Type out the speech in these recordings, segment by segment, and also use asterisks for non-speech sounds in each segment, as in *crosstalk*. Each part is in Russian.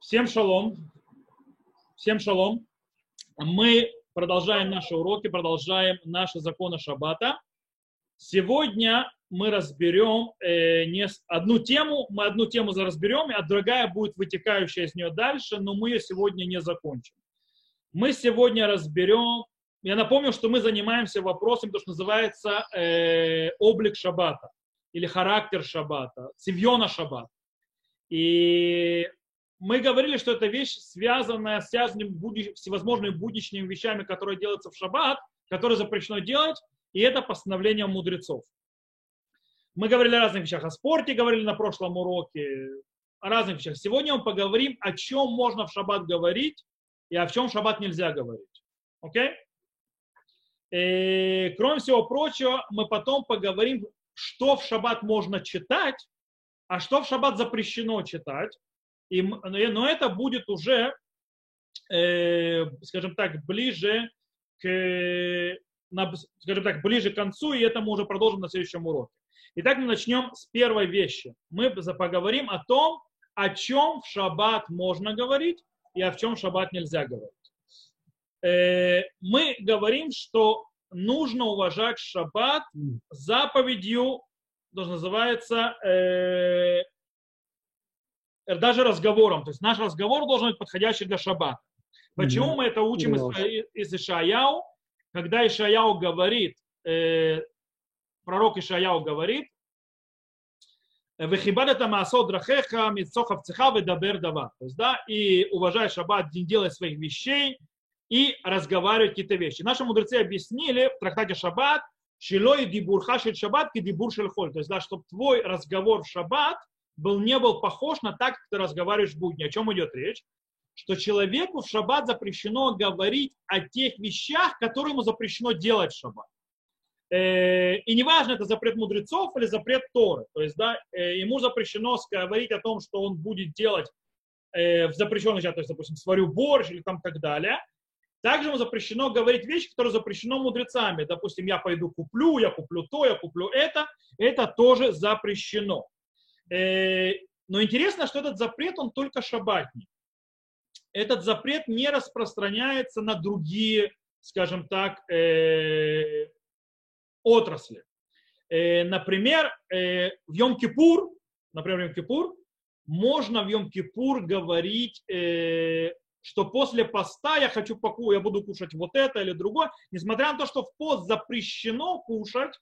Всем шалом. Всем шалом. Мы продолжаем наши уроки, продолжаем наши законы Шаббата. Сегодня мы разберем э, не одну тему, мы одну тему разберем, а другая будет вытекающая из нее дальше, но мы ее сегодня не закончим. Мы сегодня разберем, я напомню, что мы занимаемся вопросом, то, что называется э, облик Шаббата или характер Шаббата, цивьона Шаббата. И мы говорили, что это вещь, связанная с всевозможными будничными вещами, которые делаются в шаббат, которые запрещено делать, и это постановление мудрецов. Мы говорили о разных вещах, о спорте говорили на прошлом уроке, о разных вещах. Сегодня мы поговорим, о чем можно в шаббат говорить и о чем в шаббат нельзя говорить. Окей? И, кроме всего прочего, мы потом поговорим, что в шаббат можно читать, а что в шаббат запрещено читать. И, но это будет уже, э, скажем так, ближе к, на, скажем так, ближе к концу, и это мы уже продолжим на следующем уроке. Итак, мы начнем с первой вещи. Мы поговорим о том, о чем в шаббат можно говорить и о чем в шаббат нельзя говорить. Э, мы говорим, что нужно уважать шаббат заповедью, что называется, Э, даже разговором. То есть наш разговор должен быть подходящий для шаббата. Почему mm-hmm. мы это учим из, из Ишаяу? Когда Ишаяу говорит, э, пророк Ишаяу говорит, Вехибадата маасо драхеха митсохав цеха ведабер дава. То есть, да, и уважай шаббат, не делай своих вещей и разговаривай какие-то вещи. Наши мудрецы объяснили в трактате шаббат, шилой дибурха шель шаббат ки дибур шель холь. То есть, да, чтобы твой разговор в шаббат был, не был похож на так, как ты разговариваешь в будни. О чем идет речь? Что человеку в шаббат запрещено говорить о тех вещах, которые ему запрещено делать в шаббат. Э, и неважно, это запрет мудрецов или запрет Торы. То есть, да, э, ему запрещено говорить о том, что он будет делать э, в запрещенных вещах, то есть, допустим, сварю борщ или там так далее. Также ему запрещено говорить вещи, которые запрещено мудрецами. Допустим, я пойду куплю, я куплю то, я куплю это. Это тоже запрещено. Э, но интересно, что этот запрет, он только шабатний. Этот запрет не распространяется на другие, скажем так, э, отрасли. Э, например, в Йом-Кипур, например, в Йом-Кипур, можно в Йом-Кипур говорить, что после поста я хочу поку, я буду кушать вот это или другое, несмотря на то, что в пост запрещено кушать,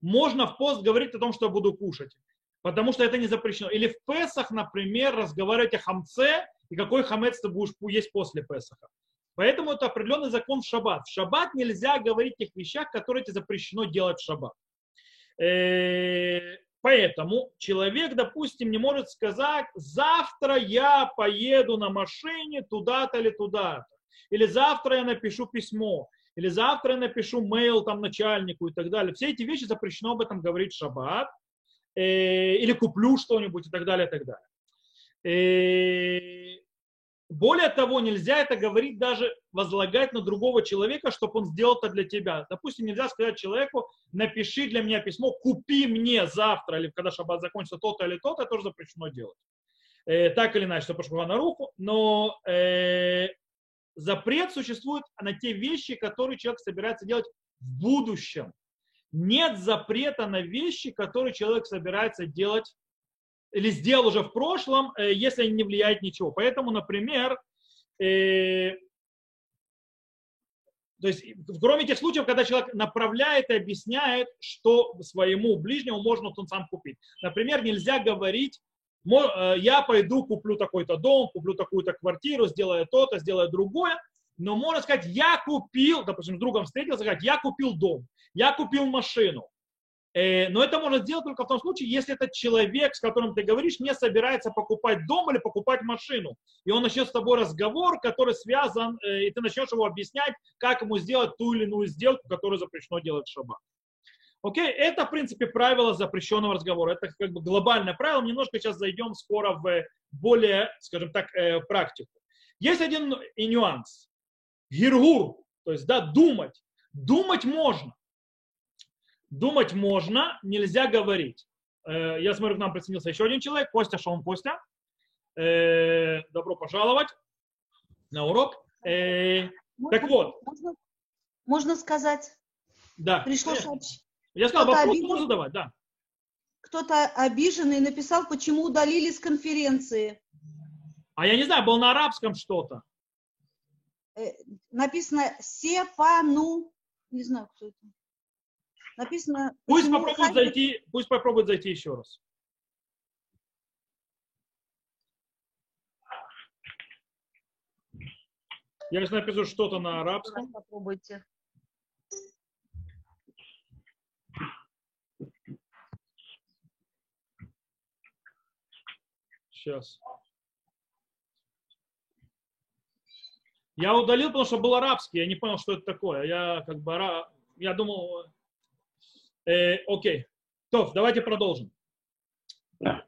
можно в пост говорить о том, что я буду кушать потому что это не запрещено. Или в Песах, например, разговаривать о хамце, и какой хамец ты будешь есть после Песаха. Поэтому это определенный закон в шаббат. В шаббат нельзя говорить о тех вещах, которые тебе запрещено делать в шаббат. Э, поэтому человек, допустим, не может сказать, завтра я поеду на машине туда-то или туда-то. Или завтра я напишу письмо. Или завтра я напишу мейл там начальнику и так далее. Все эти вещи запрещено об этом говорить в шаббат. Э, или куплю что-нибудь и так далее, и так далее. И э, более того, нельзя это говорить даже возлагать на другого человека, чтобы он сделал это для тебя. Допустим, нельзя сказать человеку, напиши для меня письмо, купи мне завтра, или когда шаббат закончится то-то или то-то, тоже запрещено делать. Э, так или иначе, что пошло на руку, но э, запрет существует на те вещи, которые человек собирается делать в будущем нет запрета на вещи, которые человек собирается делать или сделал уже в прошлом, э, если они не влияют ничего. Поэтому, например, э, то есть, кроме тех случаев, когда человек направляет и объясняет, что своему ближнему можно он сам купить. Например, нельзя говорить, э, я пойду куплю такой-то дом, куплю такую-то квартиру, сделаю то-то, сделаю другое, но можно сказать, я купил, допустим, с другом встретился, сказать, я купил дом, я купил машину. Э, но это можно сделать только в том случае, если этот человек, с которым ты говоришь, не собирается покупать дом или покупать машину. И он начнет с тобой разговор, который связан, э, и ты начнешь его объяснять, как ему сделать ту или иную сделку, которую запрещено делать в шаббат. Окей, это, в принципе, правило запрещенного разговора. Это как бы глобальное правило. Немножко сейчас зайдем скоро в более, скажем так, э, практику. Есть один нюанс гиргур, то есть, да, думать. Думать можно. Думать можно, нельзя говорить. Э, я смотрю, к нам присоединился еще один человек, Костя, он Костя? Э, добро пожаловать на урок. Э, Можно- так вот, Можно, можно сказать, да. пришло сообщение. Я сказал, вопрос можно задавать, да. Кто-то обиженный написал, почему удалили с конференции. А я не знаю, был на арабском что-то. Э, написано Сепану. Не знаю, кто это. Написано... Пусть попробует зайти, пусть попробует зайти еще раз. Я сейчас напишу что-то на арабском. Попробуйте. Сейчас. Я удалил, потому что был арабский. Я не понял, что это такое. Я как бы ара- я думал. э, окей. То, давайте продолжим.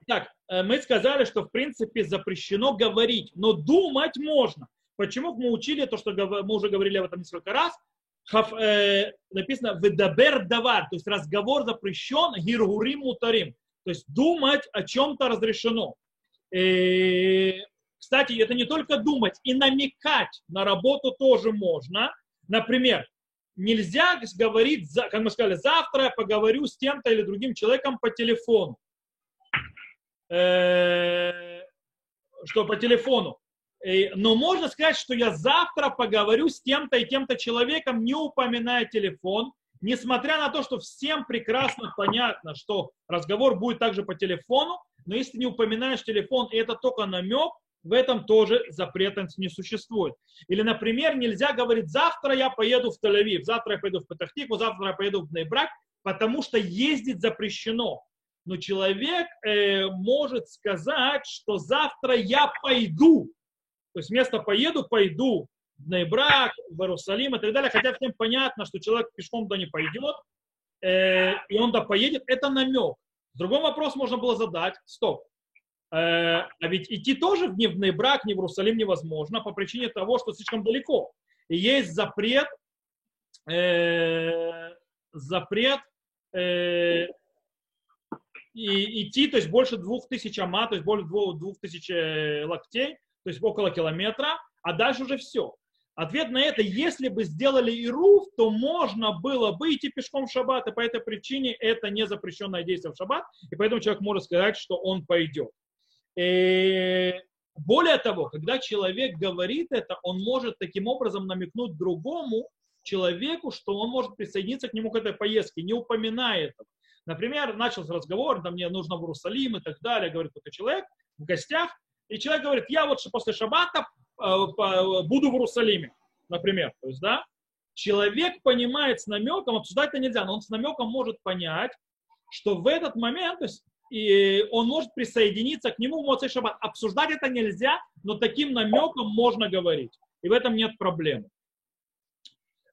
Так, э, мы сказали, что в принципе запрещено говорить, но думать можно. Почему мы учили то, что мы уже говорили об этом несколько раз? Хаф- э, написано «ведабер давар», то есть разговор запрещен, гиргурим мутарим. То есть думать о чем-то разрешено. Э, Кстати, это не только думать, и намекать на работу тоже можно. Например, нельзя говорить, как мы сказали, завтра я поговорю с тем-то или другим человеком по телефону. Э, Что по телефону. Э, Но можно сказать, что я завтра поговорю с тем-то и тем-то человеком, не упоминая телефон, несмотря на то, что всем прекрасно понятно, что разговор будет также по телефону, но если не упоминаешь телефон, и это только намек, в этом тоже запрета не существует. Или, например, нельзя говорить, завтра я поеду в Тель-Авив, завтра я поеду в Петахтику, завтра я поеду в Нейбрак, потому что ездить запрещено. Но человек э, может сказать, что завтра я пойду. То есть вместо поеду, пойду в Нейбрак, в Иерусалим и так далее. Хотя всем понятно, что человек пешком туда не пойдет, э, и он туда поедет. Это намек. Другой вопрос можно было задать. Стоп. Э, а ведь идти тоже в Нейбрак, ни в Иерусалим невозможно по причине того, что слишком далеко. И есть запрет, э, запрет э, и идти, то есть больше двух тысяч ама, то есть больше двух, двух тысяч э, локтей, то есть около километра, а дальше уже все. Ответ на это, если бы сделали ируф, то можно было бы идти пешком в шаббат, и по этой причине это не запрещенное действие в шаббат, и поэтому человек может сказать, что он пойдет. И более того, когда человек говорит это, он может таким образом намекнуть другому человеку, что он может присоединиться к нему к этой поездке, не упоминая этого. Например, начался разговор, там мне нужно в Иерусалим и так далее, говорит какой-то человек в гостях, и человек говорит, я вот после шаббата э, буду в Иерусалиме, например. То есть, да, человек понимает с намеком, обсуждать это нельзя, но он с намеком может понять, что в этот момент, то есть, и он может присоединиться к нему в Моцей Шаббат. Обсуждать это нельзя, но таким намеком можно говорить. И в этом нет проблемы.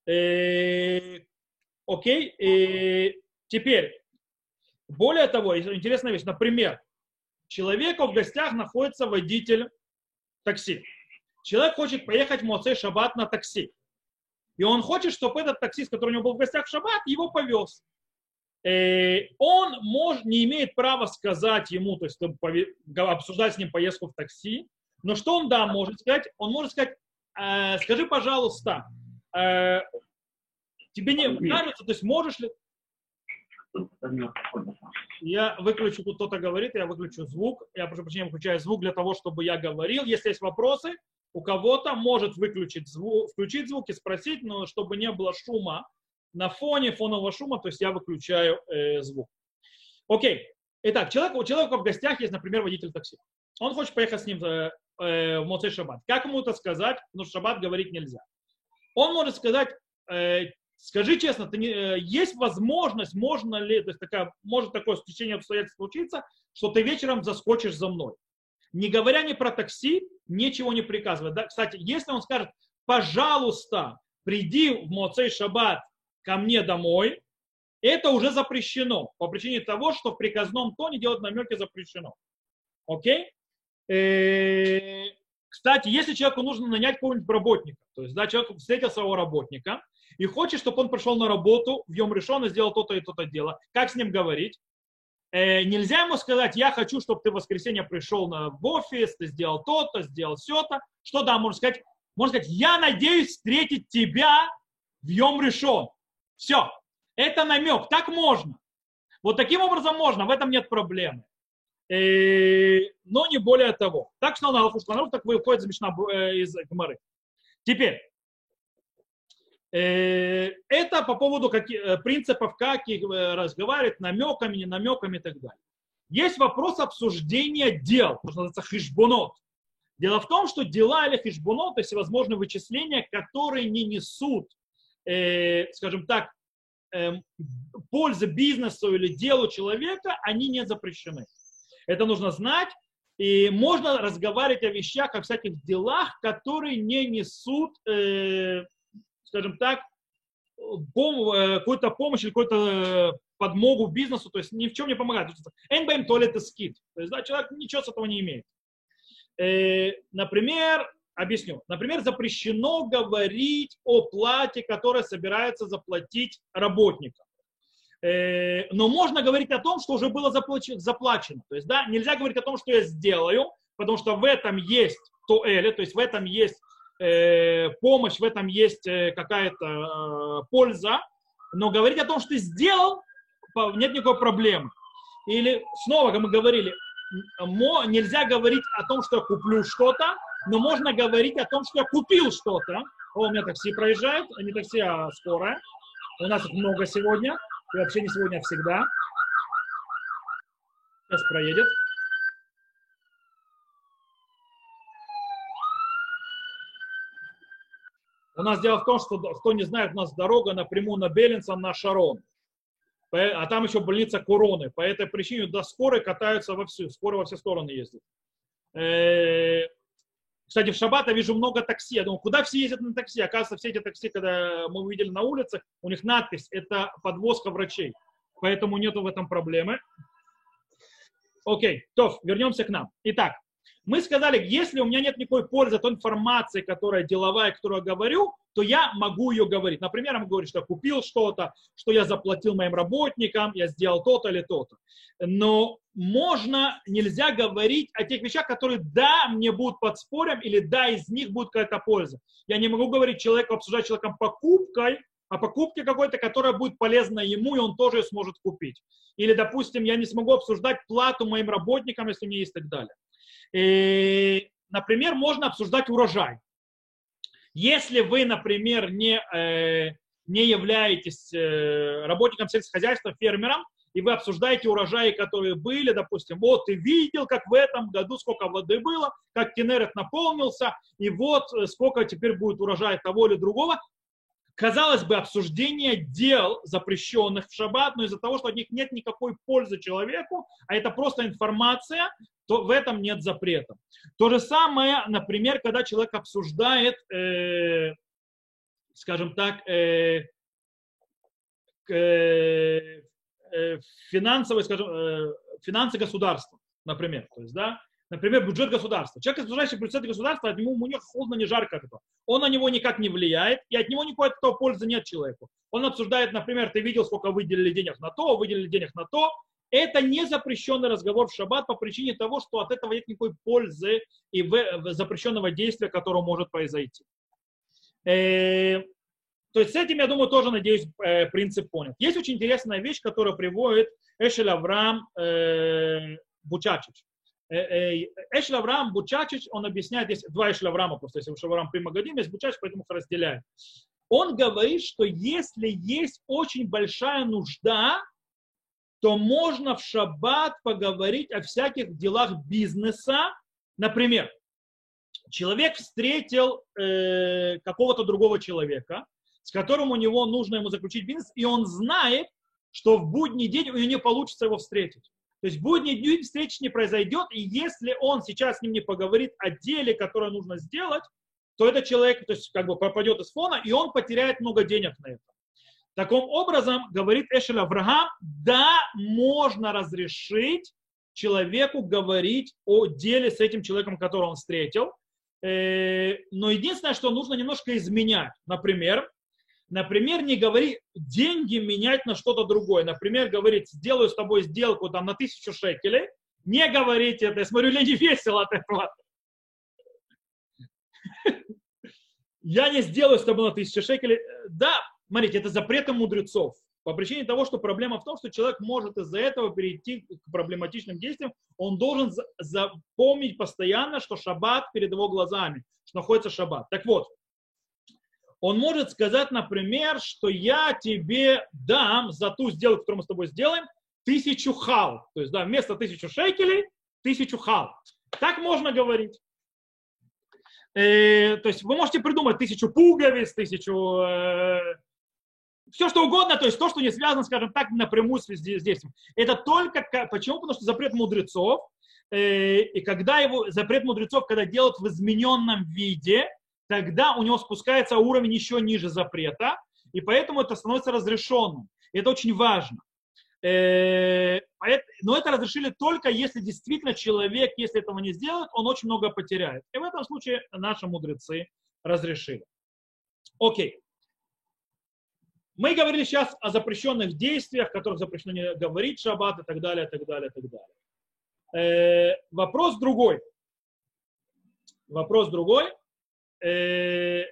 Э, Окей. Э, Теперь, более того, интересная вещь. Например, человеку в гостях находится водитель такси. Человек хочет поехать в Моцей Шаббат на такси. И он хочет, чтобы этот таксист, который у него был в гостях в Шаббат, его повез. Э, Он мож, не имеет права сказать ему, то есть обсуждать с ним поездку в такси. Но что он, да, может сказать? Он может сказать, «Э, скажи, пожалуйста, э, тебе не кажется, то есть можешь ли... Я выключу, тут кто-то говорит, я выключу звук. Я прошу прощения, выключаю звук для того, чтобы я говорил. Если есть вопросы, у кого-то может выключить звук, включить звук и спросить, но чтобы не было шума на фоне фонового шума, то есть я выключаю э, звук. Окей. Итак, человек, у человека в гостях есть, например, водитель такси. Он хочет поехать с ним э, в Моцей Шаббат. Как ему это сказать? Потому что Шаббат говорить нельзя. Он может сказать, э, скажи честно, ты не, э, есть возможность, можно ли, то есть такая, может такое стечение обстоятельств случиться, что ты вечером заскочишь за мной. Не говоря ни про такси, ничего не приказывает. Да? Кстати, если он скажет, пожалуйста, приди в Моцей Шаббат ко мне домой, это уже запрещено по причине того, что в приказном тоне делать намеки запрещено. Окей? Э, Кстати, если человеку нужно нанять какого-нибудь работника, то есть да, человек встретил своего работника и хочет, чтобы он пришел на работу в Йом решен и сделал то-то и то-то дело, как с ним говорить? Э, нельзя ему сказать, я хочу, чтобы ты в воскресенье пришел на, в офис, ты сделал то-то, сделал все-то. Что да, можно сказать? Можно сказать, я надеюсь встретить тебя в Йом решен. Все. Это намек. Так можно. Вот таким образом можно, в этом нет проблемы. Э, но не более того. Так что на Алфуштанрух так выходит из, э, из Гмары. Теперь, э, это по поводу каких, принципов, как их разговаривать, намеками, не намеками и так далее. Есть вопрос обсуждения дел, что называется хишбонот. Дело в том, что дела или хишбонот, то есть всевозможные вычисления, которые не несут, э, скажем так, э, пользы бизнесу или делу человека, они не запрещены. Это нужно знать. И можно разговаривать о вещах, о всяких делах, которые не несут, э, скажем так, пом- э, какую-то помощь или какую-то подмогу бизнесу, то есть ни в чем не помогает. НБМ туалет скид. То есть да, человек ничего с этого не имеет. Э, например, объясню. Например, запрещено говорить о плате, которая собирается заплатить работникам. Э, но можно говорить о том, что уже было заплачено. То есть, да, нельзя говорить о том, что я сделаю, потому что в этом есть то или, то есть в этом есть э, помощь, в этом есть э, какая-то польза, но говорить о том, что ты сделал, нет никакой проблемы. Или снова, как мы говорили, нельзя говорить о том, что я куплю что-то, но можно говорить о том, что я купил что-то. О, у меня такси проезжает, не такси, а скорая. У нас их много сегодня. И вообще не сегодня, а всегда. Сейчас проедет. У нас дело в том, что, кто не знает, у нас дорога напрямую на Беллинсон, на Шарон. А там еще больница Короны. По этой причине до скорой катаются во всю. Скоро во все стороны ездят. Кстати, в шаббат я вижу много такси. Я думаю, куда все ездят на такси? Оказывается, все эти такси, когда мы увидели на улице, у них надпись – это подвозка врачей. Поэтому нету в этом проблемы. Окей, то вернемся к нам. Итак, мы сказали, если у меня нет никакой пользы от информации, которая деловая, которую я говорю, то я могу ее говорить. Например, я могу говорить, что я купил что-то, что я заплатил моим работникам, я сделал то-то или то-то. Но можно, нельзя говорить о тех вещах, которые да, мне будут подспорьем, или да, из них будет какая-то польза. Я не могу говорить человеку, обсуждать человеком покупкой, о покупке какой-то, которая будет полезна ему, и он тоже ее сможет купить. Или, допустим, я не смогу обсуждать плату моим работникам, если у меня есть и так далее. И, например, можно обсуждать урожай. Если вы, например, не, э, не являетесь э, работником сельскохозяйства, фермером, и вы обсуждаете урожаи, которые были, допустим, вот ты видел, как в этом году сколько воды было, как Кенерет наполнился, и вот э, сколько теперь будет урожая того или другого, казалось бы, обсуждение дел, запрещенных в шаббат, но из-за того, что от них нет никакой пользы человеку, а это просто информация, то в этом нет запрета. То же самое, например, когда человек обсуждает, э, скажем так, э, э, финансовые, скажем, э, финансы государства, например. То есть, да, например, бюджет государства. Человек, обсуждающий бюджет государства, от него у него холодно, не жарко. Это. Он на него никак не влияет, и от него никакой от этого пользы нет человеку. Он обсуждает, например, ты видел, сколько выделили денег на то, выделили денег на то, это не запрещенный разговор в шаббат по причине того, что от этого нет никакой пользы и запрещенного действия, которое может произойти. Э, то есть с этим, я думаю, тоже, надеюсь, э, принцип понят. Есть очень интересная вещь, которую приводит Эшель Авраам э, Бучачич. Эшель Авраам Бучачич, он объясняет, здесь два Эшель Авраама, просто если Эшель Авраам Примагадим, есть Бучачич, поэтому их разделяем. Он говорит, что если есть очень большая нужда, то можно в шаббат поговорить о всяких делах бизнеса. Например, человек встретил э, какого-то другого человека, с которым у него нужно ему заключить бизнес, и он знает, что в будний день у него не получится его встретить. То есть в будний день встречи не произойдет, и если он сейчас с ним не поговорит о деле, которое нужно сделать, то этот человек то есть, как бы пропадет из фона, и он потеряет много денег на это. Таким образом, говорит Эшель Авраам, да, можно разрешить человеку говорить о деле с этим человеком, которого он встретил, э, но единственное, что нужно немножко изменять. Например, Например, не говори деньги менять на что-то другое. Например, говорить, сделаю с тобой сделку там на тысячу шекелей. Не говорите это. Я смотрю, люди весело от этого. Я не сделаю с тобой на тысячу шекелей. Да, смотрите, это запреты мудрецов. По причине того, что проблема в том, что человек может из-за этого перейти к проблематичным действиям, он должен запомнить постоянно, что шаббат перед его глазами, что находится шаббат. Так вот, он может сказать, например, что я тебе дам за ту сделку, которую мы с тобой сделаем, тысячу хал. То есть, да, вместо тысячу шекелей, тысячу хал. Так можно говорить. Э, то есть вы можете придумать тысячу пуговиц, тысячу э, все что угодно, то есть то, что не связано, скажем так, напрямую с действием. Это только, почему? Потому что запрет мудрецов, э, и когда его, запрет мудрецов, когда делают в измененном виде, тогда у него спускается уровень еще ниже запрета, и поэтому это становится разрешенным. Это очень важно. Э, но это разрешили только если действительно человек, если этого не сделает, он очень много потеряет. И в этом случае наши мудрецы разрешили. Окей. Мы говорили сейчас о запрещенных действиях, которых запрещено не говорить шаббат и так далее, и так далее, и так далее. Э, вопрос другой. Вопрос другой. Э,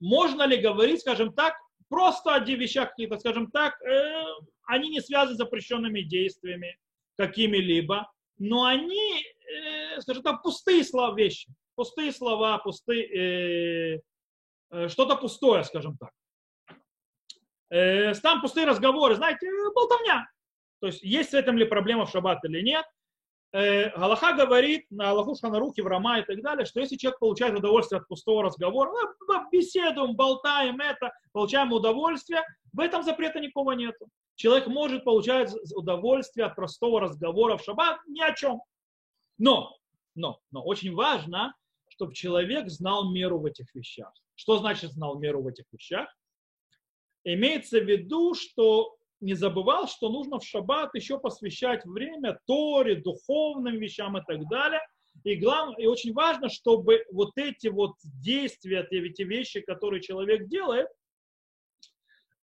можно ли говорить, скажем так, просто о вещах каких-то, скажем так, э, они не связаны с запрещенными действиями какими-либо, но они, э, скажем так, пустые слова вещи, пустые слова, пустые, э, э, что-то пустое, скажем так э, там пустые разговоры, знаете, болтовня. То есть есть с этим ли проблема в шаббат или нет. Э, Галаха говорит на Аллаху Шанарухе, в Рама и так далее, что если человек получает удовольствие от пустого разговора, ну, беседуем, болтаем это, получаем удовольствие, в этом запрета никого нету. Человек может получать удовольствие от простого разговора в шаббат ни о чем. Но, но, но очень важно, чтобы человек знал меру в этих вещах. Что значит знал меру в этих вещах? Имеется в виду, что не забывал, что нужно в шаббат еще посвящать время Торе, духовным вещам и так далее. И, главное, и очень важно, чтобы вот эти вот действия, эти вещи, которые человек делает,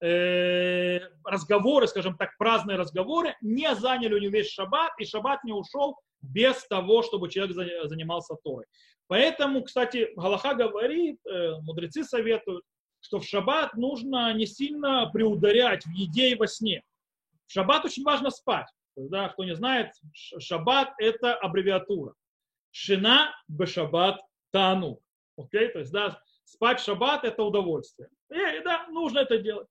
э, разговоры, скажем так, праздные разговоры, не заняли у него весь шаббат, и шаббат не ушел без того, чтобы человек занимался Торой. Поэтому, кстати, Галаха говорит, э, мудрецы советуют, что в шаббат нужно не сильно приударять в еде и во сне. В шаббат очень важно спать. Да, кто не знает, шаббат – это аббревиатура. Шина бешаббат тану. Окей? То есть, да, спать в шаббат – это удовольствие. И, да, нужно это делать.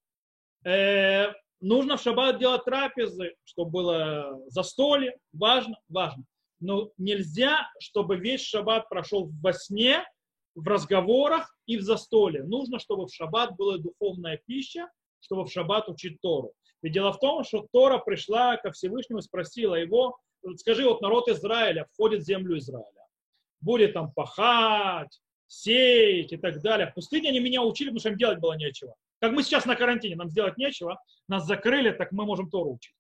Э, нужно в шаббат делать трапезы, чтобы было застолье. Важно, важно. Но нельзя, чтобы весь шаббат прошел во сне, в разговорах и в застоле. Нужно, чтобы в шаббат была духовная пища, чтобы в шаббат учить Тору. Ведь дело в том, что Тора пришла ко Всевышнему и спросила его, скажи, вот народ Израиля входит в землю Израиля, будет там пахать, сеять и так далее. В пустыне они меня учили, потому что им делать было нечего. Как мы сейчас на карантине, нам сделать нечего, нас закрыли, так мы можем Тору учить.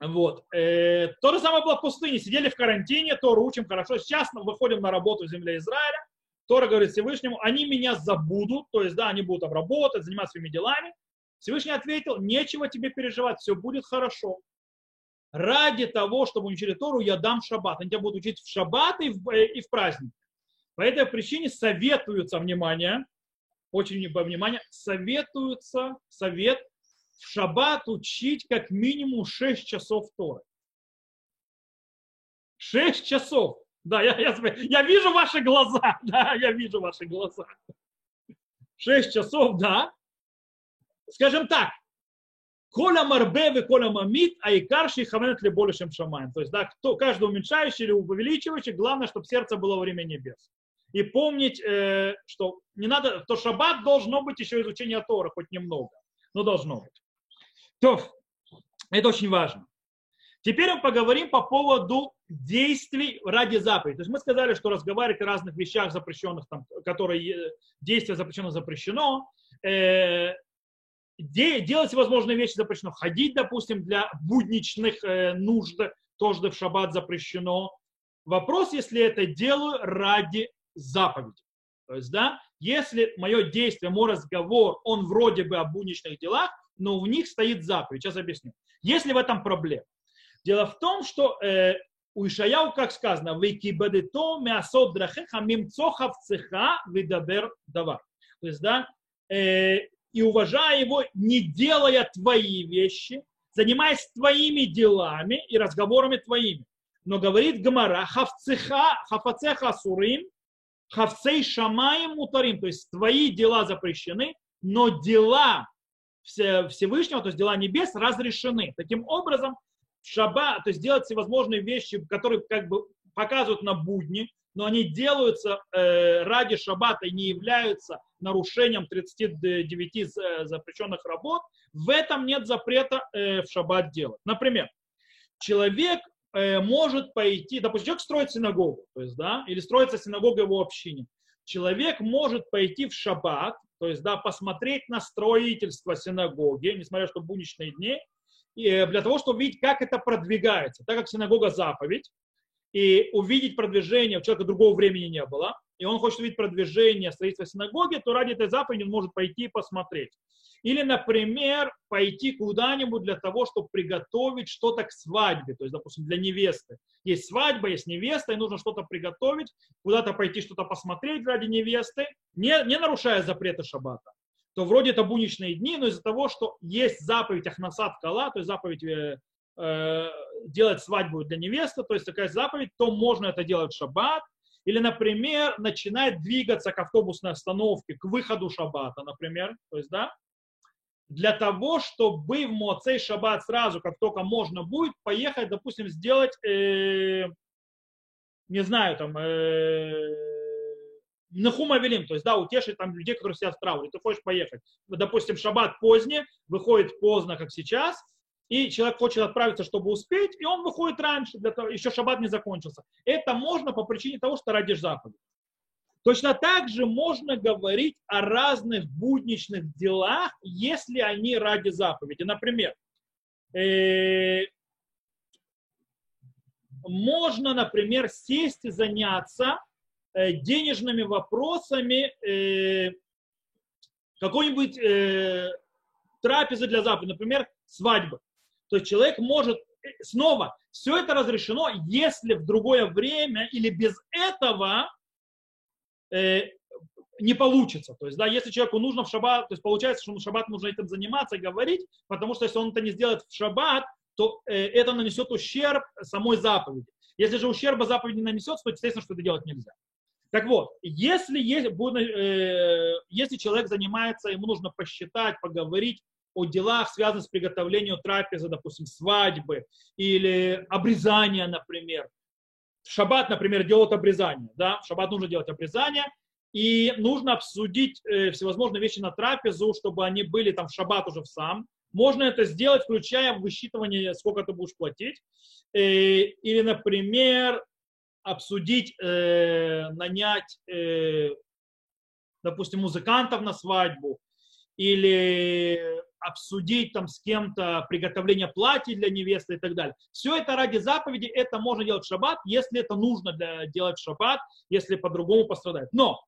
Вот. Э, то же самое было в пустыне. Сидели в карантине, Тору учим хорошо. Сейчас мы выходим на работу в земле Израиля. Тора говорит Всевышнему, они меня забудут, то есть, да, они будут там работать, заниматься своими делами. Всевышний ответил, нечего тебе переживать, все будет хорошо. Ради того, чтобы учили Тору, я дам шаббат. Они тебя будут учить в шаббат и в, э, и в праздник. По этой причине советуются, внимание, очень внимание, советуются, совет в шаббат учить как минимум 6 часов Торы. 6 часов. Да, я, я, я вижу ваши глаза. *laughs* Да, я вижу ваши глаза. 6 часов, да. Скажем так, Коля марбе и коля мамит, а и карши хавнет ли больше, чем шамаем. То есть, да, кто, каждый уменьшающий или увеличивающий, главное, чтобы сердце было во время небес. И помнить, э, что не надо, то шаббат должно быть еще изучение Тора, хоть немного, но должно быть. То, это очень важно. Теперь мы поговорим по поводу действий ради заповеди. То есть мы сказали, что разговаривать о разных вещах запрещенных, там, которые э, действия запрещено, запрещено. Э, де, делать возможные вещи запрещено. Ходить, допустим, для будничных э, нужд тоже в шаббат запрещено. Вопрос, если это делаю ради заповеди. То есть, да, Если мое действие, мой разговор, он вроде бы о будничных делах, но в них стоит заповедь. Сейчас объясню. Если в этом проблема. Дело в том, что э, у Ишаяу, как сказано, «Викибадето мясот драхеха мимцоха цеха видабер дава». То есть, да, э, и уважая его, не делая твои вещи, занимаясь твоими делами и разговорами твоими. Но говорит Гамара, хавцеха, хафацеха сурим, хавцей шамаем мутарим, то есть твои дела запрещены, но дела Всевышнего, то есть дела небес, разрешены. Таким образом, в шаббат, то есть делать всевозможные вещи, которые как бы показывают на будни, но они делаются э, ради шаббата и не являются нарушением 39 э, запрещенных работ, в этом нет запрета э, в шаббат делать. Например, человек может пойти, допустим, человек строит синагогу, то есть, да, или строится синагога его общине. Человек может пойти в шаббат, то есть, да, посмотреть на строительство синагоги, несмотря что будничные дни, и э, для того, чтобы видеть, как это продвигается. Так как синагога заповедь, и увидеть продвижение, у человека другого времени не было, и он хочет увидеть продвижение строительства синагоги, то ради этой заповеди он может пойти посмотреть. Или, например, пойти куда-нибудь для того, чтобы приготовить что-то к свадьбе, то есть, допустим, для невесты. Есть свадьба, есть невеста, и нужно что-то приготовить, куда-то пойти что-то посмотреть ради невесты, не, не нарушая запреты шаббата. То вроде это будничные дни, но из-за того, что есть заповедь Ахнасад Кала, то есть заповедь э, э, делать свадьбу для невесты, то есть такая заповедь, то можно это делать в шаббат, или, например, начинает двигаться к автобусной остановке, к выходу шаббата, например, то есть, да, для того, чтобы в Моцей Шаббат сразу, как только можно будет, поехать, допустим, сделать, э, не знаю, там, э, Нахума Велим, то есть, да, утешить там людей, которые сидят в трауре. Ты хочешь поехать. Допустим, шаббат поздний, выходит поздно, как сейчас, и человек хочет отправиться, чтобы успеть, и он выходит раньше, для того, еще шаббат не закончился. Это можно по причине того, что ради заповеди. Точно так же можно говорить о разных будничных делах, если они ради заповеди. Например, э, можно, например, сесть и заняться э, денежными вопросами э, какой-нибудь э, трапезы для заповеди, например, свадьбы. То есть человек может э, снова, все это разрешено, если в другое время или без этого э, не получится. То есть, да, если человеку нужно в шаббат, то есть получается, что в шаббат нужно этим заниматься и говорить, потому что если он это не сделает в шаббат, то э, это нанесет ущерб самой заповеди. Если же ущерба заповеди не нанесет, то естественно, что это делать нельзя. Так вот, если, есть, э, если человек занимается, ему нужно посчитать, поговорить о делах, связанных с приготовлением трапезы, допустим, свадьбы или обрезания, например, в шаббат, например, делают обрезание. Да? В шаббат нужно делать обрезание. И нужно обсудить э, всевозможные вещи на трапезу, чтобы они были там в шаббат уже в сам. Можно это сделать, включая высчитывание, сколько ты будешь платить. Э, или, например, обсудить, э, нанять, э, допустим, музыкантов на свадьбу. Или обсудить там с кем-то приготовление платья для невесты и так далее. Все это ради заповеди, это можно делать в шаббат, если это нужно для, делать в шаббат, если по-другому пострадает. Но,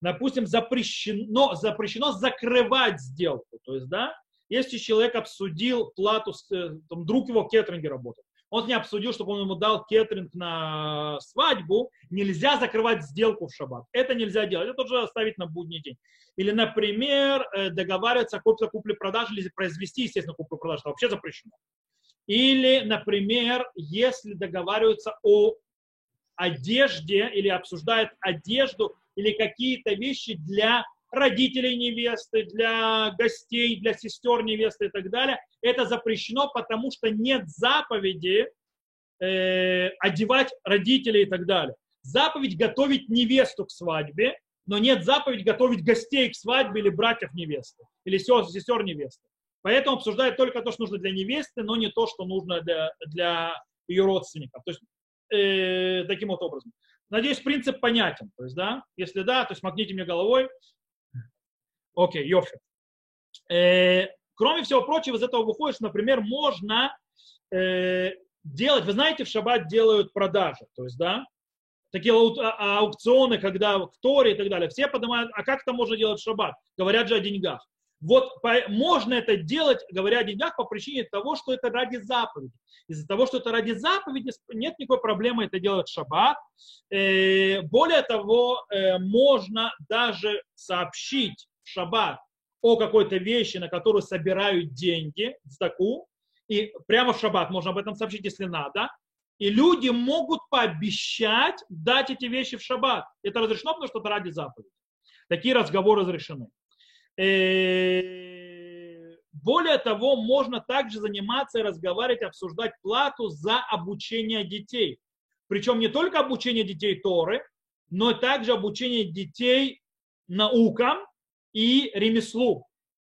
допустим, запрещено, запрещено закрывать сделку. То есть, да, если человек обсудил плату, э, там, друг его в кеттеринге работает, он не обсудил, чтобы он ему дал кеттеринг на свадьбу, нельзя закрывать сделку в шаббат. Это нельзя делать, это тоже оставить на будний день. Или, например, э, договариваться о купле-продаже или произвести, естественно, куплю-продажу, это вообще запрещено. Или, например, если договариваются о одежде или обсуждают одежду или какие-то вещи для родителей невесты, для гостей, для сестер невесты и так далее. Это запрещено, потому что нет заповеди э, одевать родителей и так далее. Заповедь готовить невесту к свадьбе, но нет заповедь готовить гостей к свадьбе или братьев невесты, или сестер, сестер невесты. Поэтому обсуждают только то, что нужно для невесты, но не то, что нужно для, для ее родственников. То есть э, таким вот образом. Надеюсь, принцип понятен. То есть, да, если да, то смогните мне головой. Окей, Йофи. Э, кроме всего прочего, из этого выходит, что, например, можно э, делать, вы знаете, в шаббат делают продажи, то есть, да, такие ау- а- аукционы, когда в Торе и так далее, все поднимают, а как это можно делать в шаббат? Говорят же о деньгах. Вот по- можно это делать, говоря о деньгах, по причине того, что это ради заповеди. Из-за того, что это ради заповеди, нет никакой проблемы это делать в шаббат. Э, более того, э, можно даже сообщить шаббат о какой-то вещи, на которую собирают деньги, сдаку, и прямо в шаббат можно об этом сообщить, если надо. И люди могут пообещать дать эти вещи в шаббат. Это разрешено, потому что это ради заповеди. Такие разговоры разрешены. Э, Более того, можно также заниматься и разговаривать, обсуждать плату за обучение детей. Причем не только обучение детей Торы, но также обучение детей наукам и ремеслу.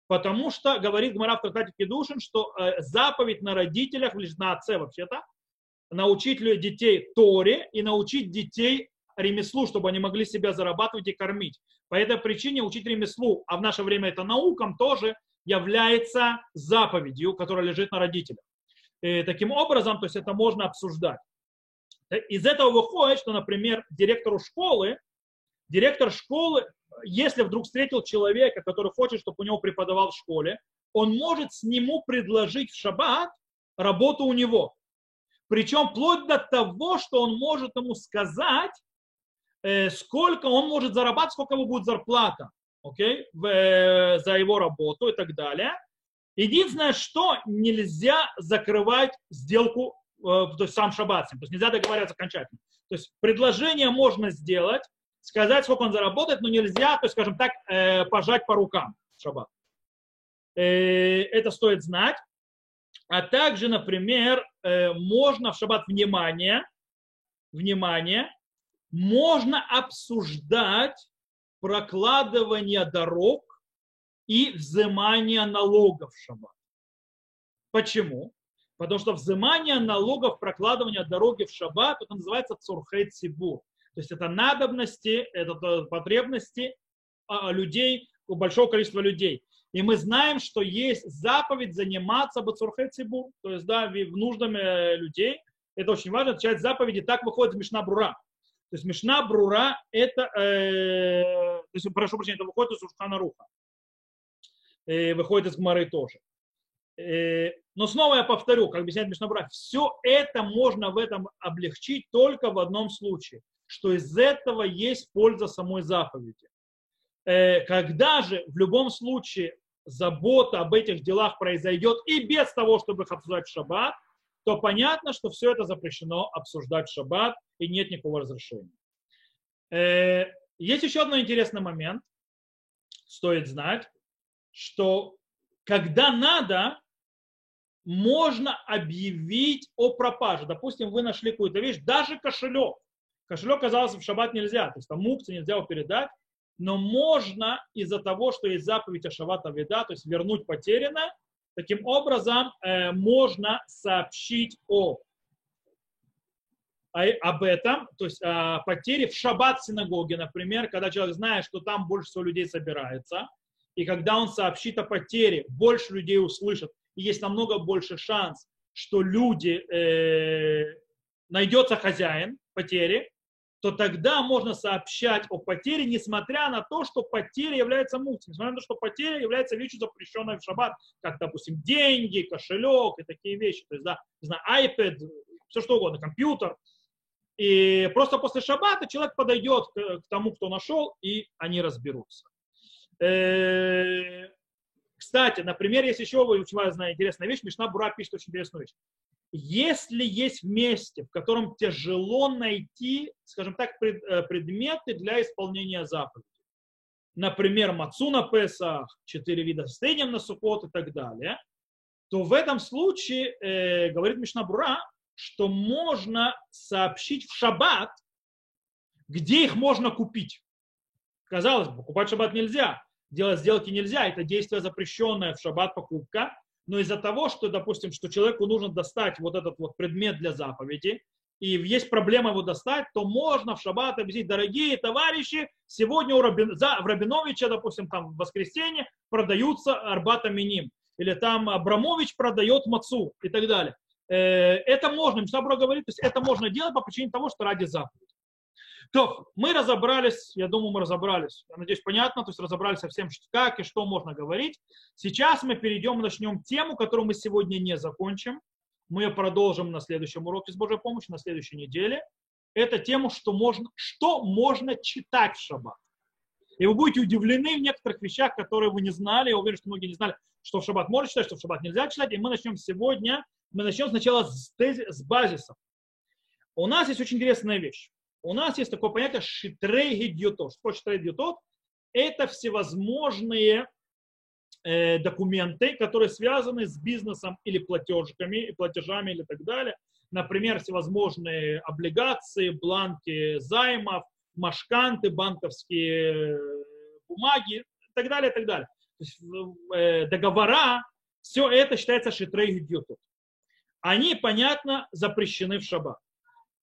Потому что, говорит Гмара в трактате Кедушин, что э, заповедь на родителях, на отце вообще-то, научить детей Торе и научить детей ремеслу, чтобы они могли себя зарабатывать и кормить. По этой причине учить ремеслу, а в наше время это наукам, тоже является заповедью, которая лежит на родителях. И таким образом, то есть это можно обсуждать. Э, Из этого выходит, что, например, директору школы, директор школы, если вдруг встретил человека, который хочет, чтобы у него преподавал в школе, он может с нему предложить в шаббат работу у него. Причем вплоть до того, что он может ему сказать, э, сколько он может зарабатывать, сколько его будет зарплата окей, в, э, за его работу и так далее. Единственное, что нельзя закрывать сделку, э, то есть сам шаббат, то есть нельзя договариваться окончательно. То есть предложение можно сделать, сказать, сколько он заработает, но нельзя, то есть, скажем так, э, пожать по рукам в шаббат. Э, Это стоит знать. А также, например, э, можно в шаббат внимание, внимание, можно обсуждать прокладывание дорог и взимание налогов в шаббат. Почему? Потому что взимание налогов, прокладывание дороги в шаббат, это называется цурхей цибур. То есть это надобности, это потребности а, людей, у большого количества людей. И мы знаем, что есть заповедь заниматься бацурхей цибур, то есть да, в нуждам э, людей. Это очень важно, часть заповеди, так выходит из Мишна Брура. То есть Мишна Брура это, э, то есть, прошу прощения, это выходит из Ушхана Руха. Э, выходит из Гмары тоже. Э, но снова я повторю, как объясняет Мишна Брура, все это можно в этом облегчить только в одном случае, что из этого есть польза самой заповеди. Э, когда же в любом случае забота об этих делах произойдет и без того, чтобы их обсуждать в шаббат, то понятно, что все это запрещено обсуждать в шаббат и нет никакого разрешения. Э, Есть еще один интересный момент, стоит знать, что когда надо, можно объявить о пропаже. Допустим, вы нашли какую-то вещь, даже кошелек. Кошелек, казалось, в шаббат нельзя, то есть там мукцы нельзя его передать, но можно из-за того, что есть заповедь о шавата вида, то есть вернуть потерянное, таким образом э, можно сообщить о, о, об этом, то есть о потере в шаббат синагоге, например, когда человек знает, что там больше всего людей собирается, и когда он сообщит о потере, больше людей услышат, и есть намного больше шанс, что люди, э, найдется хозяин потери, то тогда можно сообщать о потере, несмотря на то, что потеря является мукцией, несмотря на то, что потеря является вещью, запрещенной в шаббат, как, допустим, деньги, кошелек и такие вещи, то есть, да, не знаю, iPad, все что угодно, компьютер. И просто после шаббата человек подойдет к, тому, кто нашел, и они разберутся. Э, Кстати, например, есть еще очень важная интересная вещь, Мишна Бура пишет очень интересную вещь если есть месте, в котором тяжело найти, скажем так, пред, предметы для исполнения заповедей, например, мацу на Песах, четыре вида стейнем на Сукот и так далее, то в этом случае, э, говорит Мишнабура, что можно сообщить в шаббат, где их можно купить. Казалось бы, покупать в шаббат нельзя, делать сделки нельзя, это действие запрещенное в шаббат покупка, но из-за того, что, допустим, что человеку нужно достать вот этот вот предмет для заповеди, и есть проблема его достать, то можно в шаббат объяснить, дорогие товарищи, сегодня у Рабин, за, в Рабиновича, допустим, там в воскресенье продаются арбата миним, или там Абрамович продает мацу и так далее. Это можно, Мишнабура говорит, то есть это можно делать по причине того, что ради заповеди. То, мы разобрались, я думаю, мы разобрались, я надеюсь, понятно, то есть разобрались со всем, как и что можно говорить. Сейчас мы перейдем, начнем тему, которую мы сегодня не закончим. Мы ее продолжим на следующем уроке с Божьей помощью, на следующей неделе. Это тему, что можно, что можно читать в шаббат. И вы будете удивлены в некоторых вещах, которые вы не знали. Я уверен, что многие не знали, что в шаббат можно читать, что в шаббат нельзя читать. И мы начнем сегодня, мы начнем сначала с, тези, с базисов. У нас есть очень интересная вещь у нас есть такое понятие шитрейгидьютот. Что шитрейгидьютот? Это всевозможные э, документы, которые связаны с бизнесом или платежками, платежами или так далее. Например, всевозможные облигации, бланки займов, машканты, банковские э, бумаги и так далее, и так далее. То есть, э, договора, все это считается шитрейгидьютот. Они, понятно, запрещены в шаббат.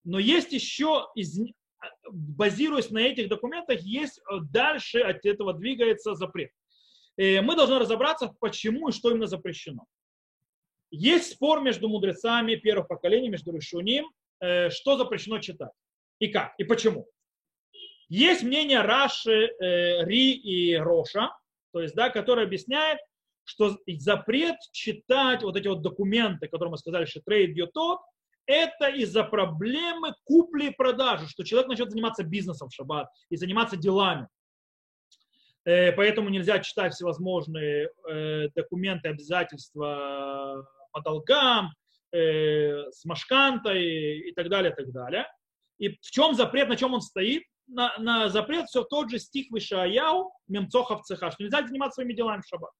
Но есть еще, из, базируясь на этих документах, есть э, дальше от этого двигается запрет. И мы должны разобраться, почему и что именно запрещено. Есть спор между мудрецами первого поколения, между Ришуним, э, что запрещено читать и как, и почему. Есть мнение Раши, э, Ри и Роша, то есть, да, который объясняет, что запрет читать вот эти вот документы, которые мы сказали, что трейд тот, это из-за проблемы купли и продажи, что человек начнет заниматься бизнесом в шаббат и заниматься делами. Э, поэтому нельзя читать всевозможные э, документы, обязательства по долгам, э, с машкантой и так далее, и так далее. И в чем запрет, на чем он стоит? На, на запрет все тот же стих Вишаяу, Мемцохов цеха, что нельзя заниматься своими делами в шаббат.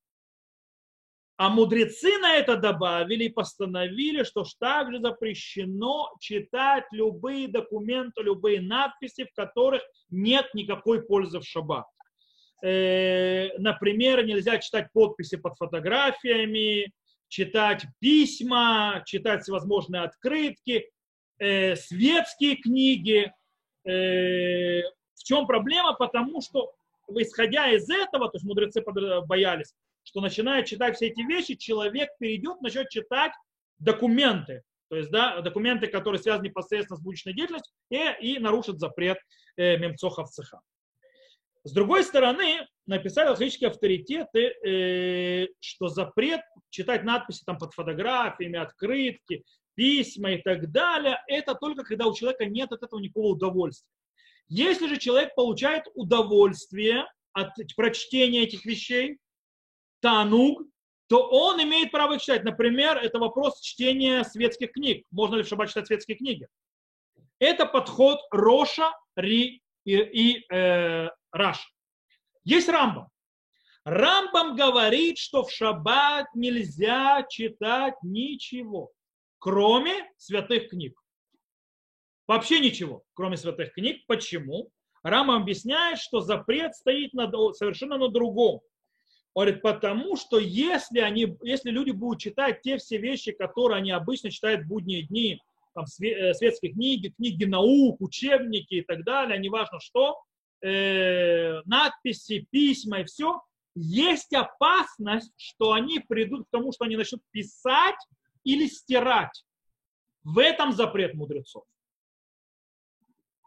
А мудрецы на это добавили и постановили, что также запрещено читать любые документы, любые надписи, в которых нет никакой пользы в шаббат. Э, например, нельзя читать подписи под фотографиями, читать письма, читать всевозможные открытки, э, светские книги. Э, в чем проблема? Потому что, исходя из этого, то есть мудрецы боялись, что начиная читать все эти вещи, человек перейдет, начнет читать документы, то есть да, документы, которые связаны непосредственно с будущей деятельностью, и, и нарушит запрет э, мемцоха в цеха. С другой стороны, написали логические авторитеты, э, что запрет читать надписи там под фотографиями, открытки, письма и так далее, это только когда у человека нет от этого никакого удовольствия. Если же человек получает удовольствие от прочтения этих вещей, тануг, то он имеет право их читать. Например, это вопрос чтения светских книг. Можно ли в шаббат читать светские книги? Это подход Роша, Ри и, и э, Раш. Есть Рамбам. Рамбам говорит, что в шаббат нельзя читать ничего, кроме святых книг. Вообще ничего, кроме святых книг. Почему? Рамбам объясняет, что запрет стоит на, совершенно на другом. Говорит, потому что если, они, если люди будут читать те все вещи, которые они обычно читают в будние дни, там, э, светские книги, книги наук, учебники и так далее, неважно что, э, надписи, письма и все, есть опасность, что они придут к тому, что они начнут писать или стирать. В этом запрет мудрецов.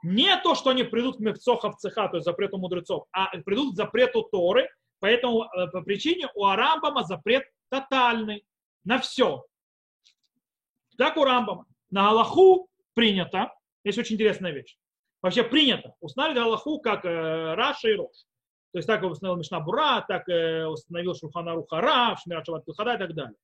Не то, что они придут к мефцохов цеха, то есть запрету мудрецов, а придут к запрету Торы, Поэтому э, по причине у Арамбама запрет тотальный на все. Так у Рамбама. На Аллаху принято, есть очень интересная вещь. Вообще принято устанавливать Аллаху как э, Раша и Рош. То есть так установил Мишна Бура, так э, установил Шурхана Рухара, Шмират Шабат и так далее.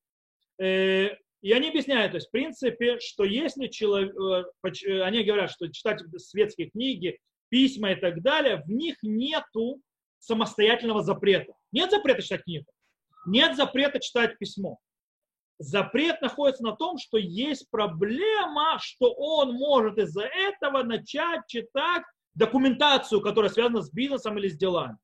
Э, и они объясняют, то есть в принципе, что если человек, э, э, они говорят, что читать светские книги, письма и так далее, в них нету самостоятельного запрета. Нет запрета читать книгу, нет запрета читать письмо. Запрет находится на том, что есть проблема, что он может из-за этого начать читать документацию, которая связана с бизнесом или с делами.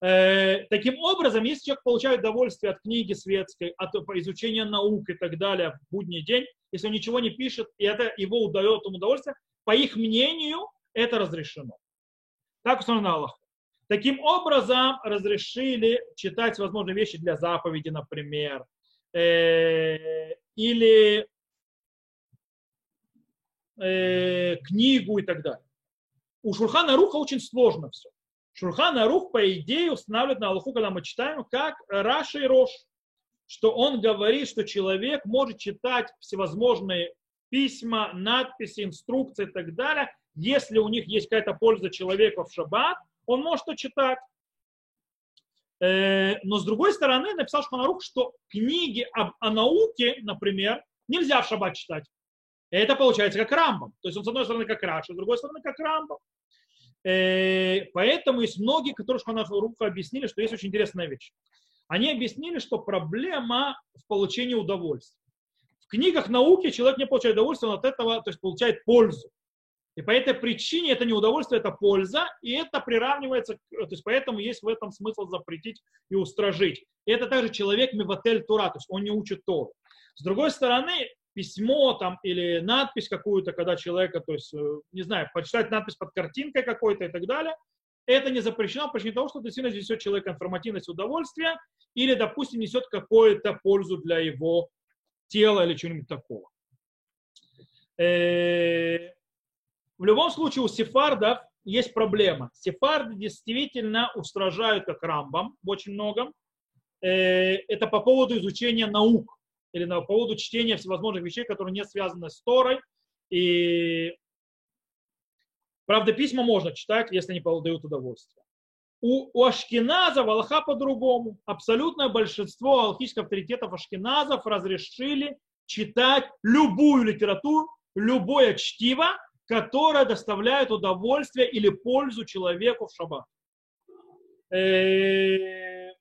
Э, таким образом, если человек получает удовольствие от книги светской, от изучения наук и так далее в будний день, если он ничего не пишет, и это его удает ему удовольствие, по их мнению, это разрешено. Так установлено Аллах. Таким образом, разрешили читать возможные вещи для заповеди, например, э, или э, книгу и так далее. у Шурхана Руха очень сложно все. Шурхана Рух, по идее, устанавливает на Аллаху, когда мы читаем, как Раша и Рош, что он говорит, что человек может читать всевозможные письма, надписи, инструкции и так далее, если у них есть какая-то польза человека в шаббат, он может это читать. Э, но с другой стороны, написал Шханарух, что книги об, о науке, например, нельзя в шаббат читать. Это получается как Рамбам. То есть он с одной стороны как Раша, с другой стороны как Рамбам. Э, поэтому есть многие, которые Шханаруха объяснили, что есть очень интересная вещь. Они объяснили, что проблема в получении удовольствия. В книгах науки человек не получает удовольствие, он от этого то есть, получает пользу. И по этой причине это не удовольствие, это польза, и это приравнивается, то есть поэтому есть в этом смысл запретить и устражить. И это также человек миватель тура, то есть он не учит Тору. С другой стороны, письмо там или надпись какую-то, когда человека, то есть, э, не знаю, почитать надпись под картинкой какой-то и так далее, это не запрещено по причине того, что это сильно несет человека информативность удовольствие или, допустим, несет какую-то пользу для его тела или чего-нибудь такого. В любом случае у сефардов есть проблема. Сефарды действительно устражают как рамбам в очень многом. Э, это по поводу изучения наук или по поводу чтения всевозможных вещей, которые не связаны с Торой. И правда, письма можно читать, если они дают удовольствие. У, у Ашкеназов Аллаха по-другому. Абсолютное большинство алхимических авторитетов Ашкеназов разрешили читать любую литературу, любое чтиво, которая доставляет удовольствие или пользу человеку в шаббат. Э,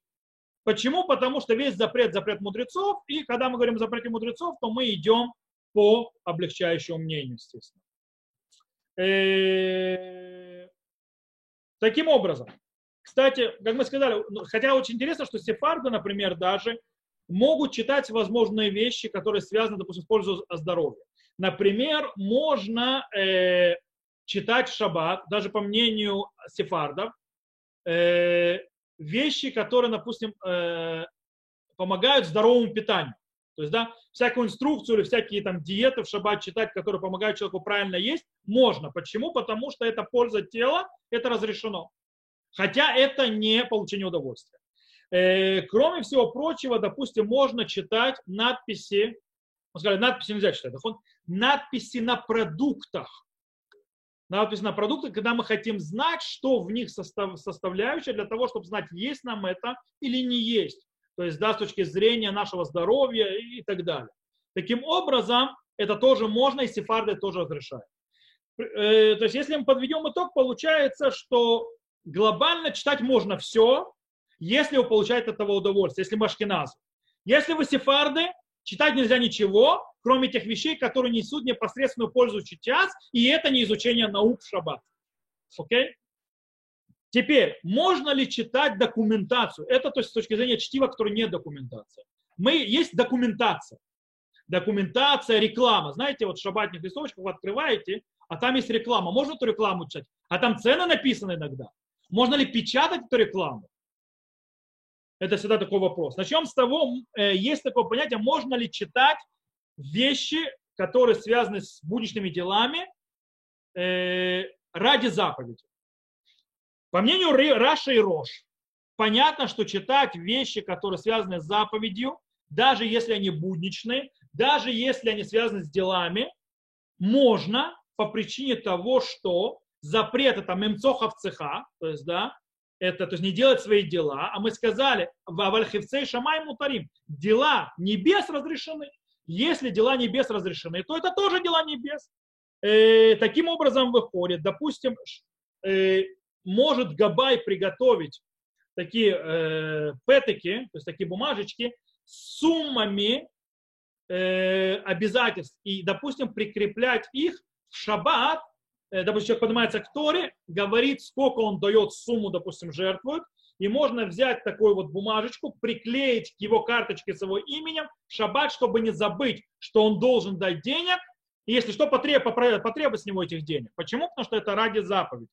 почему? Потому что весь запрет, запрет мудрецов, и когда мы говорим о запрете мудрецов, то мы идем по облегчающему мнению, естественно. Э, таким образом, кстати, как мы сказали, ну, хотя очень интересно, что сефарды, например, даже могут читать возможные вещи, которые связаны, допустим, с пользой здоровья. Например, можно э, читать в шаббат, даже по мнению сефардов, э, вещи, которые, допустим, э, помогают здоровому питанию. То есть, да, всякую инструкцию или всякие там диеты в шаббат читать, которые помогают человеку правильно есть, можно. Почему? Потому что это польза тела, это разрешено. Хотя это не получение удовольствия. Э, кроме всего прочего, допустим, можно читать надписи мы сказали, надписи нельзя читать. Надписи на продуктах. Надписи на продуктах, когда мы хотим знать, что в них состав, составляющая, для того, чтобы знать, есть нам это или не есть. То есть, да, с точки зрения нашего здоровья и так далее. Таким образом, это тоже можно, и сефарды тоже разрешают. Э, то есть, если мы подведем итог, получается, что глобально читать можно все, если вы получаете от этого удовольствие, если ашкеназы. Если вы сефарды, Читать нельзя ничего, кроме тех вещей, которые несут непосредственную пользу сейчас, и это не изучение наук в шаббат. Окей? Теперь, можно ли читать документацию? Это то есть, с точки зрения чтива, которая не документация. Мы, есть документация. Документация, реклама. Знаете, вот в шабатных листовочках вы открываете, а там есть реклама. Можно эту рекламу читать? А там цены написаны иногда. Можно ли печатать эту рекламу? Это всегда такой вопрос. Начнем с того, э, есть такое понятие, можно ли читать вещи, которые связаны с будничными делами, э, ради заповеди. По мнению Раша и Рош, понятно, что читать вещи, которые связаны с заповедью, даже если они будничные, даже если они связаны с делами, можно по причине того, что запрет это мемцохов цеха, то есть, да, это, то есть не делать свои дела, а мы сказали, в Авальхивцей Шамай Мутарим, дела небес разрешены. Если дела небес разрешены, то это тоже дела небес. Э, таким образом выходит, допустим, э, может Габай приготовить такие э, петыки, то есть такие бумажечки с суммами э, обязательств и, допустим, прикреплять их в шаббат допустим, человек поднимается к Торе, говорит, сколько он дает сумму, допустим, жертвует, и можно взять такую вот бумажечку, приклеить к его карточке с его именем в шаббат, чтобы не забыть, что он должен дать денег, и если что, потреб, потребовать с него этих денег. Почему? Потому что это ради заповеди.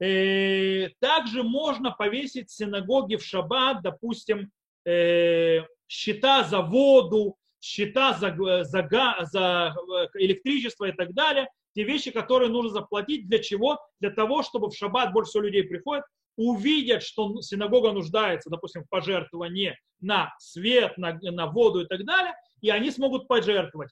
И э, также можно повесить в синагоге в шаббат, допустим, э, счета за воду, счета за, за, за электричество и так далее, те вещи, которые нужно заплатить. Для чего? Для того, чтобы в шаббат больше всего людей приходят, увидят, что синагога нуждается, допустим, в пожертвовании на свет, на, на воду и так далее, и они смогут пожертвовать.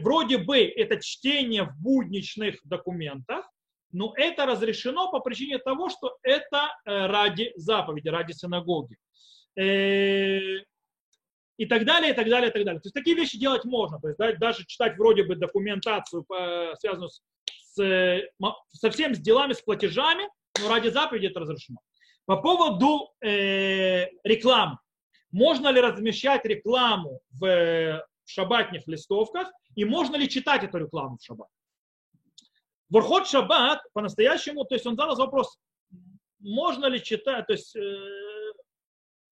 Вроде бы это чтение в будничных документах, но это разрешено по причине того, что это э, ради заповеди, ради синагоги. Э, и так далее, и так далее, и так далее. То есть такие вещи делать можно. То есть даже читать вроде бы документацию, связанную с, с, совсем с делами, с платежами, но ради заповеди это разрешено. По поводу э, рекламы. Можно ли размещать рекламу в, в шабатных листовках и можно ли читать эту рекламу в шаббат? Ворхот Шаббат по-настоящему, то есть он задал вопрос, можно ли читать, то есть э, да,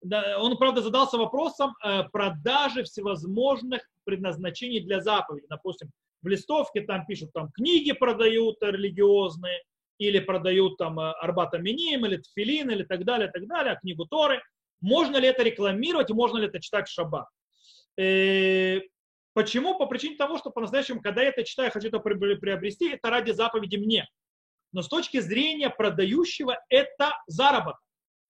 он, правда, задался вопросом э, продажи всевозможных предназначений для заповедей. Допустим, в листовке там пишут, там книги продают религиозные, или продают там э, Арбата Миним, или Тфилин, или так далее, так далее, книгу Торы. Можно ли это рекламировать можно ли это читать в шаббат? Э, почему? По причине того, что по-настоящему, когда я это читаю, хочу это приобрести, это ради заповеди мне. Но с точки зрения продающего, это заработок,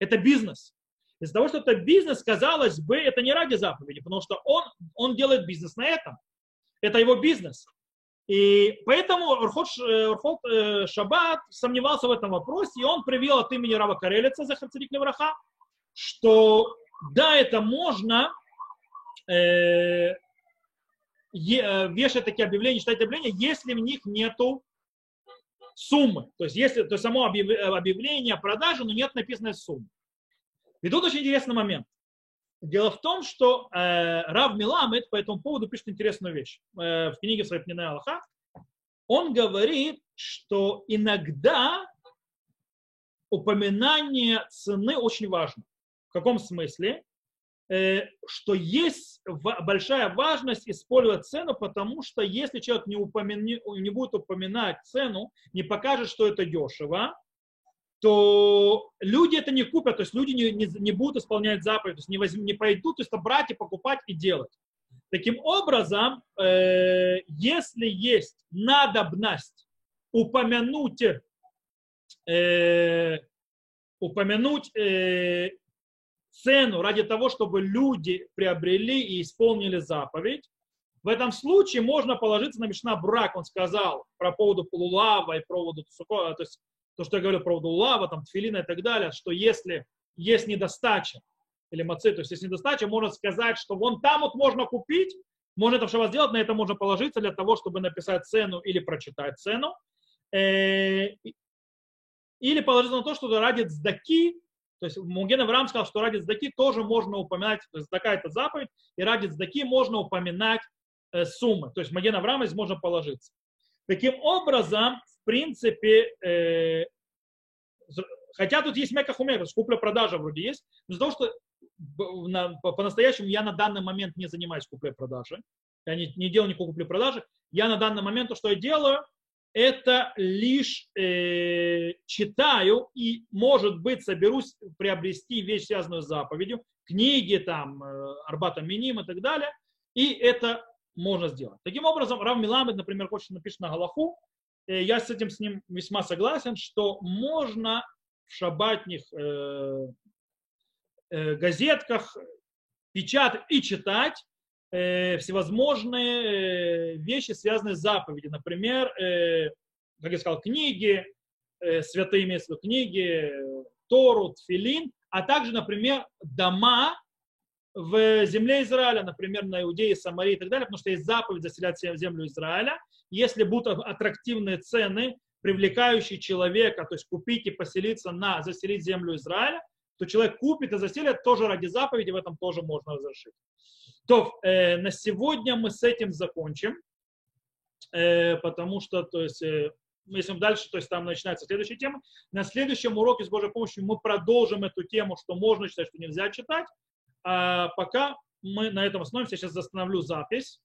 это бизнес. Из-за того, что это бизнес, казалось бы, это не ради заповеди, потому что он, он делает бизнес на этом. Это его бизнес. И поэтому Урхот, Урхот э, Шаббат сомневался в этом вопросе, и он привел от имени Рава Карелица, за Хацарик Левраха, что да, это можно э, е, э, вешать такие объявления, читать объявления, если в них нету суммы. То есть, если то есть само объявление о продаже, но нет написанной суммы. И тут очень интересный момент. Дело в том, что э, Рав Миламед по этому поводу пишет интересную вещь. Э, в книге своей Пнина Аллаха он говорит, что иногда упоминание цены очень важно. В каком смысле? Э, что есть большая важность использовать цену, потому что если человек не, упомяни, не будет упоминать цену, не покажет, что это дешево, то люди это не купят, то есть люди не, не, не будут исполнять заповедь, то есть не, возьм, не пойдут, то есть брать и покупать и делать. Таким образом, э, если есть надобность упомянуть, э, упомянуть э, цену ради того, чтобы люди приобрели и исполнили заповедь, в этом случае можно положиться на Мишна Брак, он сказал про поводу полулава и про поводу то есть то, что я говорил про лава, там, тфилина и так далее, что если есть недостача, или мацы, то есть есть недостача, можно сказать, что вон там вот можно купить, можно это в шаббат сделать, на это можно положиться для того, чтобы написать цену или прочитать цену. Э, или положиться на то, что ради цдаки, то есть Муген Авраам сказал, что ради цдаки тоже можно упоминать, то есть цдака это заповедь, и ради цдаки можно упоминать э, суммы. То есть Муген Авраам здесь можно положиться. Таким образом, принципе, э, хотя тут есть мекахумер, купля-продажа вроде есть, но из-за того, что на, по-настоящему я на данный момент не занимаюсь куплей-продажей, я не, не делаю никакой купли-продажи, я на данный момент то, что я делаю, это лишь э, читаю и, может быть, соберусь приобрести вещь, связанную с заповедью, книги, там, э, Арбата Миним и так далее, и это можно сделать. Таким образом, Рав Миламед, например, хочет написать на Галаху, я с этим с ним весьма согласен, что можно в шабатних э, э, газетках печатать и читать э, всевозможные э, вещи, связанные с заповедью. Например, э, как я сказал, книги, э, святые места книги, Тору, Тфилин, а также, например, дома, в земле Израиля, например, на Иудее, Самарии и так далее, потому что есть заповедь заселять землю Израиля. Если будут аттрактивные цены, привлекающие человека, то есть купить и поселиться на, заселить землю Израиля, то человек купит и заселит тоже ради заповеди, в этом тоже можно разрешить. То э, на сегодня мы с этим закончим, э, потому что, то есть, э, если дальше, то есть там начинается следующая тема. На следующем уроке с Божьей помощью мы продолжим эту тему, что можно читать, что нельзя читать. А пока мы на этом остановимся. Я сейчас остановлю запись.